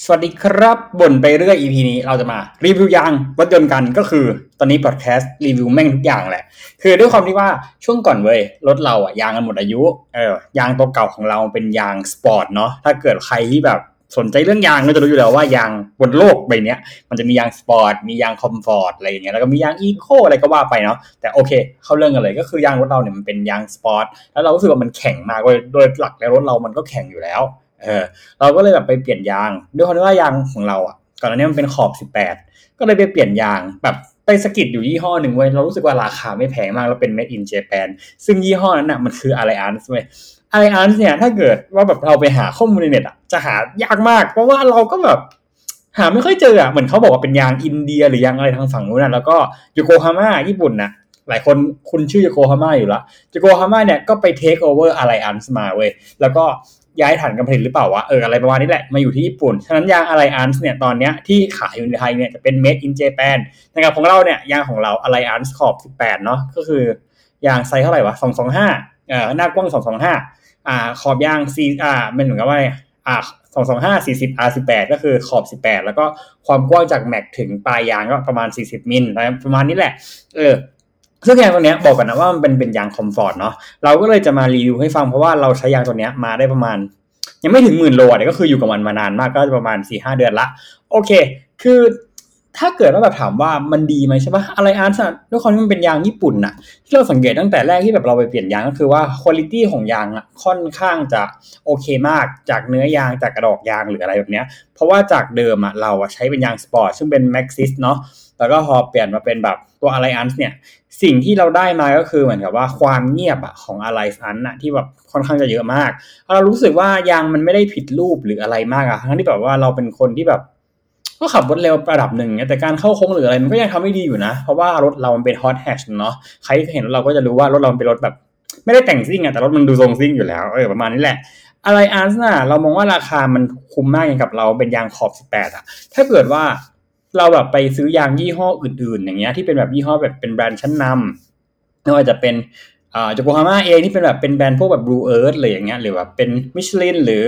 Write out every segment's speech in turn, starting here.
สวัสดีครับบ่นไปเรื่อย EP นี้เราจะมารีวิวยางรถยนต์กันก็คือตอนนี้พอดแคสต์รีวิวแม่งทุกอย่างแหละ คือด้วยความที่ว่าช่วงก่อนเว้ยรถเราอะยางมันหมดอายุเออยางตัวเก่าของเราเป็นยางสปอร์ตเนาะถ้าเกิดใครที่แบบสนใจเรื่องยางก็จะรู้อยู่แล้วว่ายางบนโลกใบนี้มันจะมียางสปอร์ตมียาง comfort อะไรอย่างเงี้ยแล้วก็มียาง eco อะไรก็ว่าไปเนาะแต่โอเค เข้าเรื่องกันเลยก็คือยางรถเราเนี่ยมันเป็นยางสปอร์ตแล้วเรารู้สึกว่ามันแข็งมากเลยโดยหลักแล้วรถเรามันก็แข็งอยู่แล้ว เออเราก็เลยแบบไปเปลี่ยนยาง ด้วยความที่ว่ายางของเราอะก่อนหน้านี้มันเป็นขอบ 18 ก็เลยไปเปลี่ยนยางแบบไปสกิดอยู่ยี่ห้อหนึ่งเว้ยเรารู้สึกว่าราคาไม่แพงมากแล้วเป็น made in Japan ซึ่งยี่ห้อนั้นน่ะมันคือ a l l i a n c เว้ย a l l i a n c เนี่ยถ้าเกิดว่าแบบเราไปหาข้อมูลในเน็ตอะจะหายากมาก เพราะว่าเราก็แบบหาไม่ค่อยเจออะเหมือนเขาบอกว่าเป็นยางอินเดียหรือยางอะไรทางฝั่งนู้นนะแล้วก็โยโกฮาม่าญี่ปุ่นนะหลายคนคุณชื่อโยโกฮาม่าอยู่ละโยโกฮาม่าเนี่ยก็ไป takeover Alliance มาเว้ยแล้วก็ ย้ายฐานการผลิตหรือเปล่าวะเอออะไรประมาณนี้แหละมาอยู่ที่ญี่ปุ่น ฉะนั้นยาง Alliance เนี่ยตอนเนี้ยที่ขายอยู่ในไทยเนี่ยจะเป็น made in Japan นะครับของเราเนี่ยยางของเรา Alliance ขอบ 18 เนาะก็คือยางไซส์เท่าไหร่วะ 225เอ่อหน้ากว้าง 225 อ่าขอบยางซีอ่าเป็นเหมือนกับว่าอ่าสองสองห้าสี่สิบ R สิบแปดก็คือขอบสิบแปดแล้วก็ความกว้างจากแม็กถึงปลายยางก็ประมาณสี่สิบมิลประมาณนี้แหละ เออ ซึ่งยางตัวเนี้ยบอกกันนะว่ามันเป็นเป็นยางคอมฟอร์ตเนาะเราก็เลยจะมารีวิวให้ฟังเพราะว่าเราใช้ยางตัวเนี้ยมาได้ประมาณ ยังไม่ถึงหมื่นโลเนี่ยก็คืออยู่กับมันมานานมากก็ประมาณสี่ห้าเดือนละ โอเค คือ ถ้าเกิดว่าแบบถามว่ามันดีไหมใช่ปะอะไรอาร์ตด้วยความที่มันเป็นยางญี่ปุ่นน่ะ ที่เราสังเกตตั้งแต่แรกที่แบบเราไปเปลี่ยนยางก็คือว่าคุณภาพของยางอะค่อนข้างจะโอเคมากจากเนื้อยางจากกระดอกยางหรืออะไรแบบเนี้ย เพราะว่าจากเดิมอะเราอะใช้เป็นยางสปอร์ตซึ่งเป็น Maxxis เนาะแล้วก็พอเปลี่ยนมาเป็นแบบตัว Alliance เนี่ยสิ่งที่เราได้มาก็คือเหมือนกับว่าความเงียบอะของ Alliance อะที่แบบค่อนข้างจะเยอะมาก เรารู้สึกว่ายางมันไม่ได้ผิดรูปหรืออะไรมากอะทั้งที่แบบว่าเราเป็นคนที่แบบ ก็ขับรถเร็วระดับหนึ่งแต่การเข้าโค้งหรืออะไรมันก็ยังทำได้ดีอยู่นะ เพราะว่ารถเรามันเป็น hot hatch เนาะใครที่เห็นเราก็จะรู้ว่ารถเราเป็นรถแบบ ไม่ได้แต่งซิ่งอะแต่รถมันดูทรงซิ่งอยู่แล้วเออประมาณนี้แหละAlliance น่ะเรามองว่าราคามันคุ้มมากอย่างกับเราเป็นยางขอบ 18อะถ้าเกิดว่าเราแบบไปซื้อยางยี่ห้ออื่น ๆ อย่างเงี้ยที่เป็นแบบยี่ห้อแบบเป็นแบรนด์ชั้นนำไม่ว่าจะเป็นโยโกฮาม่าเองที่เป็นแบบเป็นแบรนด์พวกแบบ BluEarth อะไรอย่างเงี้ยหรือแบบเป็นมิชลินหรือ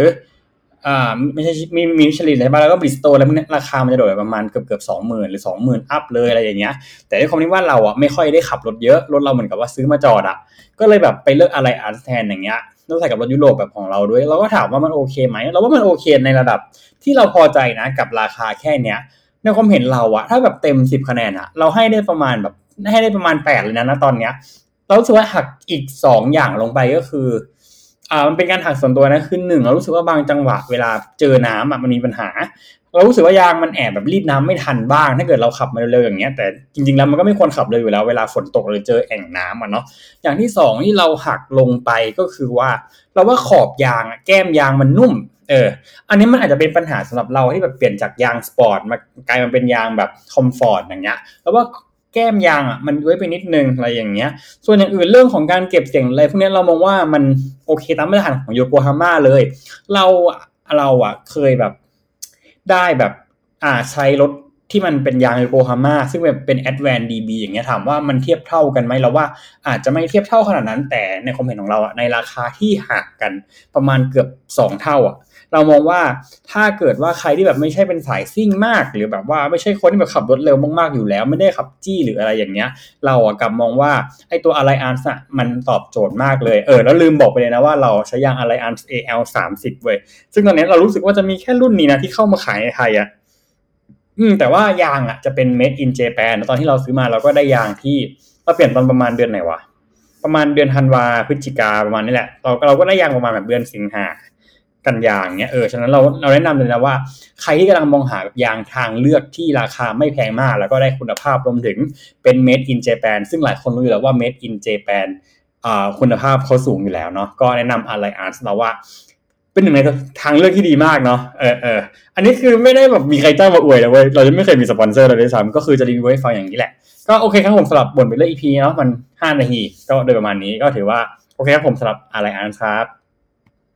อ่าไม่ใช่มีมีมิชลินใช่ปะแล้วก็บริดจสโตนแล้วราคามันจะโดดประมาณเกือบเกือบสองหมื่นหรือสองหมื่น up เลยอะไรอย่างเงี้ย แต่ด้วยความที่ว่าเราอะไม่ค่อยได้ขับรถเยอะรถเราเหมือนกับว่าซื้อมาจอดอะ ก็เลยแบบไปเลือกอะไรอาร์ตแทนอย่างเงี้ยต้องใส่กับรถยุโรปแบบของเราด้วย เราก็ถามว่ามันโอเคไหมเราว่ามันโอเคในระดับที่เราพอใจนะกับราคาแค่เนี้ยในความเห็นเราอะถ้าแบบเต็มสิบคะแนนอะเราให้ได้ประมาณแบบให้ได้ประมาณแปดเลยนะณตอนเนี้ยเราสึกว่าหักอีกสองอย่างลงไปก็คือ อ่ามันเป็นการหักส่วนตัวนะคือหนึ่งเรารู้สึกว่าบางจังหวะเวลาเจอน้ำอะมันมีปัญหา เรารู้สึกว่ายางมันแอบแบบรีดน้ำไม่ทันบ้าง ถ้าเกิดเราขับมาเร็วๆอย่างเงี้ยแต่จริงๆแล้วมันก็ไม่ควรขับเลยอยู่แล้วเวลาฝนตกหรือเจอแอ่งน้ำอะเนาะอย่างที่สองที่เราหักลงไปก็คือว่า เราว่าขอบยางแก้มยางมันนุ่มเออ อันนี้มันอาจจะเป็นปัญหาสำหรับเราที่แบบเปลี่ยนจากยางสปอร์ตมากลายมาเป็นยางแบบ comfort อย่างเงี้ย แล้วว่า แก้มยางอะมันย้วยไปนิดนึงอะไรอย่างเงี้ย ส่วนอย่างอื่นเรื่องของการเก็บเสียงอะไรพวกนี้เรามองว่ามันโอเคตามมาตรฐานของโยโกฮาม่าเลย เราเราอะเคยแบบได้แบบอ่าใช้รถ ที่มันเป็นยางโยโกฮาม่าซึ่งแบบเป็น a d v a n c e DB อย่างเงี้ยถามว่ามันเทียบเท่ากันไหมเราว่าอาจจะไม่เทียบเท่าขนาดนั้น แต่ในความเห็นของเราอะในราคาที่ห่างกันประมาณเกือบ 2 เท่าอะเรามองว่าถ้าเกิดว่าใครที่แบบไม่ใช่เป็นสายซิ่งมาก หรือแบบว่าไม่ใช่คนที่แบบขับรถเร็วมากๆอยู่แล้ว ไม่ได้ขับจี้หรืออะไรอย่างเงี้ย เราอะกลับมองว่าไอตัว Alliance อะมันตอบโจทย์มากเลยเออแล้วลืมบอกไปเลยนะว่าเราใช้ยาง Alliance AL 30เว้ยซึ่งตอนนี้เรารู้สึกว่าจะมีแค่รุ่นนี้นะที่เข้ามาขายในไทยอะ อืมแต่ว่ายางอะจะเป็น made in Japan ตอนที่เราซื้อมาเราก็ได้ยางที่เราเปลี่ยนตอนประมาณเดือนไหนวะประมาณเดือนธันวาพฤศจิกาประมาณนี้แหละเราเราก็ได้ยางประมาณแบบเดือนสิงหากันยางเนี้ยเออฉะนั้นเราเราแนะนำเลยนะว่า ใครที่กำลังมองหายางทางเลือกที่ราคาไม่แพงมาก แล้วก็ได้คุณภาพรวมถึงเป็น made in Japan ซึ่งหลายคนรู้อยู่แล้วว่า made in Japan อ่าคุณภาพเขาสูงอยู่แล้วเนาะก็แนะนำ Alliance เราว่า เป็นหนึ่งในทางเลือกที่ดีมากเนาะเออเอออันนี้คือไม่ได้แบบมีใครจ้างมาอวยเลยเว้ยเราจะไม่เคยมีสปอนเซอร์เลยด้วยซ้ำก็คือจะรีวิวให้ฟังอย่างนี้แหละ ก็โอเคครับผมสำหรับบ่นไปเรื่อง EP เนาะมันห้านาทีก็โดยประมาณนี้ก็ถือว่าโอเคครับผมสำหรับอะไรอันครับ